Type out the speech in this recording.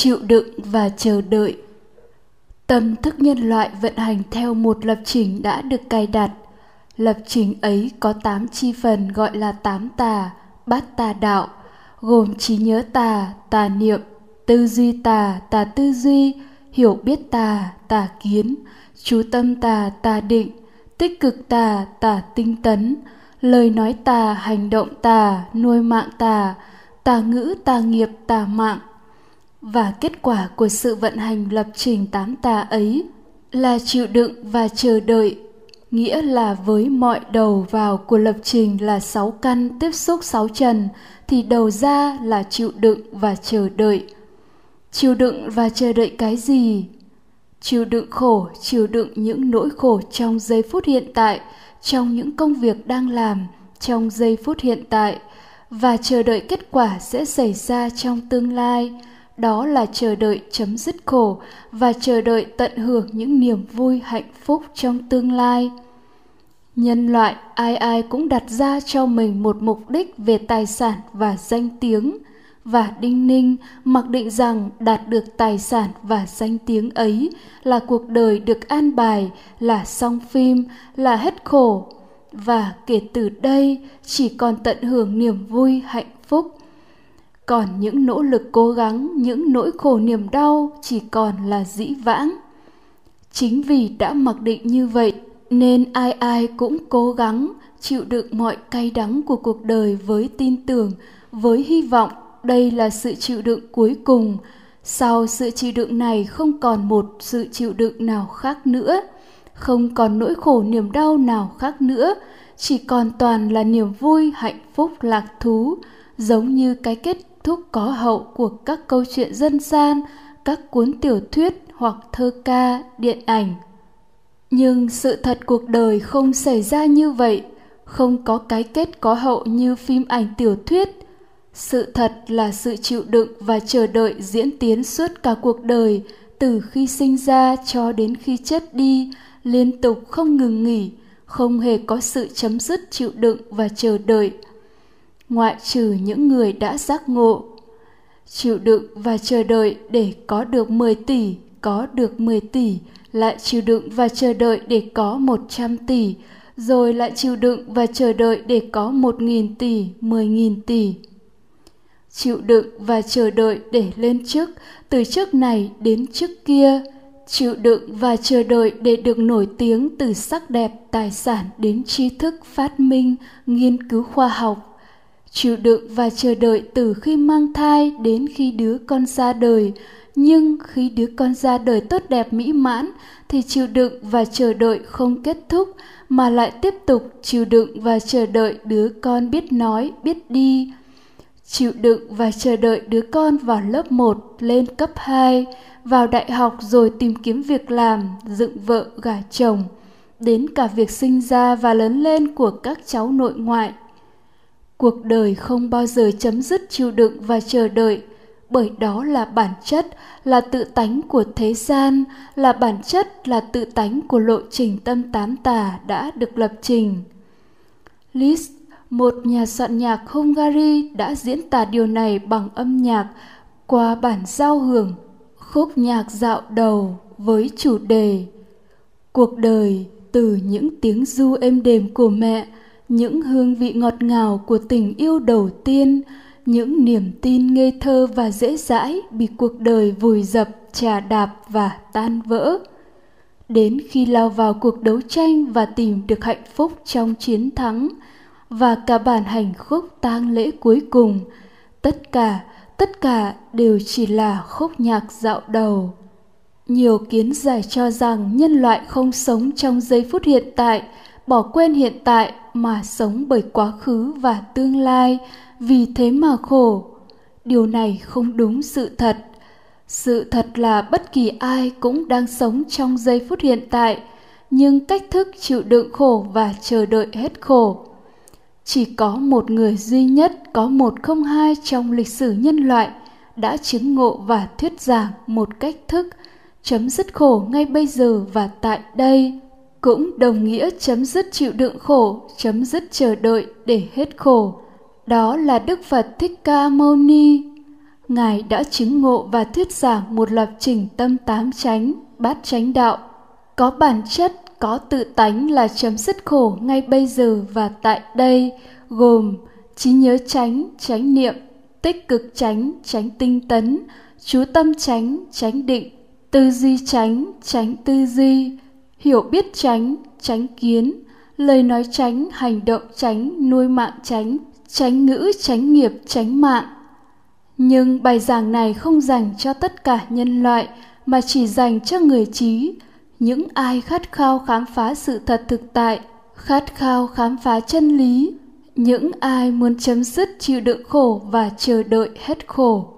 chịu đựng và chờ đợi. Tâm thức nhân loại vận hành theo một lập trình đã được cài đặt. Lập trình ấy có tám chi phần gọi là tám tà, bát tà đạo, gồm trí nhớ tà tà niệm, tư duy tà tà tư duy, hiểu biết tà tà kiến, chú tâm tà tà định, tích cực tà tà tinh tấn, lời nói tà, hành động tà, nuôi mạng tà tà ngữ, tà nghiệp, tà mạng và kết quả của sự vận hành lập trình tám tà ấy là chịu đựng và chờ đợi, nghĩa là với mọi đầu vào của lập trình là sáu căn tiếp xúc sáu trần, thì đầu ra là chịu đựng và chờ đợi. Chịu đựng và chờ đợi cái gì? Chịu đựng khổ, chịu đựng những nỗi khổ trong giây phút hiện tại, trong những công việc đang làm trong giây phút hiện tại. Và chờ đợi kết quả sẽ xảy ra trong tương lai đó là chờ đợi chấm dứt khổ và chờ đợi tận hưởng những niềm vui hạnh phúc trong tương lai. Nhân loại, ai ai cũng đặt ra cho mình một mục đích về tài sản và danh tiếng và đinh ninh, mặc định rằng đạt được tài sản và danh tiếng ấy là cuộc đời được an bài, là xong phim, là hết khổ. Và kể từ đây, chỉ còn tận hưởng niềm vui hạnh phúc còn những nỗ lực cố gắng, những nỗi khổ niềm đau chỉ còn là dĩ vãng. Chính vì đã mặc định như vậy, nên ai ai cũng cố gắng chịu đựng mọi cay đắng của cuộc đời với tin tưởng, với hy vọng đây là sự chịu đựng cuối cùng. Sau sự chịu đựng này không còn một sự chịu đựng nào khác nữa, không còn nỗi khổ niềm đau nào khác nữa, chỉ còn toàn là niềm vui, hạnh phúc, lạc thú, giống như cái kết thúc có hậu của các câu chuyện dân gian, các cuốn tiểu thuyết hoặc thơ ca, điện ảnh. Nhưng sự thật cuộc đời không xảy ra như vậy, không có cái kết có hậu như phim ảnh tiểu thuyết. Sự thật là sự chịu đựng và chờ đợi diễn tiến suốt cả cuộc đời, từ khi sinh ra cho đến khi chết đi, liên tục không ngừng nghỉ, không hề có sự chấm dứt chịu đựng và chờ đợi ngoại trừ những người đã giác ngộ. Chịu đựng và chờ đợi để có được 10 tỷ, có được 10 tỷ, lại chịu đựng và chờ đợi để có 100 tỷ, rồi lại chịu đựng và chờ đợi để có 1.000 tỷ, 10.000 tỷ. Chịu đựng và chờ đợi để lên chức từ chức này đến chức kia. Chịu đựng và chờ đợi để được nổi tiếng từ sắc đẹp tài sản đến tri thức phát minh nghiên cứu khoa học chịu đựng và chờ đợi từ khi mang thai đến khi đứa con ra đời nhưng khi đứa con ra đời tốt đẹp mỹ mãn thì chịu đựng và chờ đợi không kết thúc mà lại tiếp tục chịu đựng và chờ đợi đứa con biết nói biết đi chịu đựng và chờ đợi đứa con vào lớp 1 lên cấp 2, vào đại học rồi tìm kiếm việc làm, dựng vợ gả chồng, đến cả việc sinh ra và lớn lên của các cháu nội ngoại. Cuộc đời không bao giờ chấm dứt chịu đựng và chờ đợi, bởi đó là bản chất, là tự tánh của thế gian, là bản chất, là tự tánh của lộ trình tâm tám tà đã được lập trình. Liszt một nhà soạn nhạc Hungary đã diễn tả điều này bằng âm nhạc qua bản giao hưởng khúc nhạc dạo đầu với chủ đề Cuộc đời từ những tiếng du êm đềm của mẹ, những hương vị ngọt ngào của tình yêu đầu tiên, những niềm tin ngây thơ và dễ dãi bị cuộc đời vùi dập, trà đạp và tan vỡ. Đến khi lao vào cuộc đấu tranh và tìm được hạnh phúc trong chiến thắng – và cả bản hành khúc tang lễ cuối cùng tất cả tất cả đều chỉ là khúc nhạc dạo đầu nhiều kiến giải cho rằng nhân loại không sống trong giây phút hiện tại bỏ quên hiện tại mà sống bởi quá khứ và tương lai. Vì thế mà khổ. Điều này không đúng sự thật. Sự thật là bất kỳ ai cũng đang sống trong giây phút hiện tại, nhưng cách thức chịu đựng khổ và chờ đợi hết khổ. Chỉ có một người duy nhất, có một không hai trong lịch sử nhân loại đã chứng ngộ và thuyết giảng một cách thức chấm dứt khổ ngay bây giờ và tại đây cũng đồng nghĩa chấm dứt chịu đựng khổ chấm dứt chờ đợi để hết khổ. Đó là đức phật thích ca mâu ni. Ngài đã chứng ngộ và thuyết giảng một lập trình tâm tám chánh, bát chánh đạo, có bản chất, có tự tánh là chấm dứt khổ ngay bây giờ và tại đây, gồm trí nhớ chánh, chánh niệm, tích cực chánh, chánh tinh tấn, chú tâm chánh, chánh định, tư duy chánh, chánh tư duy, hiểu biết tránh tránh kiến, lời nói tránh hành động tránh nuôi mạng tránh tránh ngữ, tránh nghiệp, tránh mạng. Nhưng bài giảng này không dành cho tất cả nhân loại mà chỉ dành cho người trí, những ai khát khao khám phá sự thật thực tại, khát khao khám phá chân lý, những ai muốn chấm dứt chịu đựng khổ và chờ đợi hết khổ.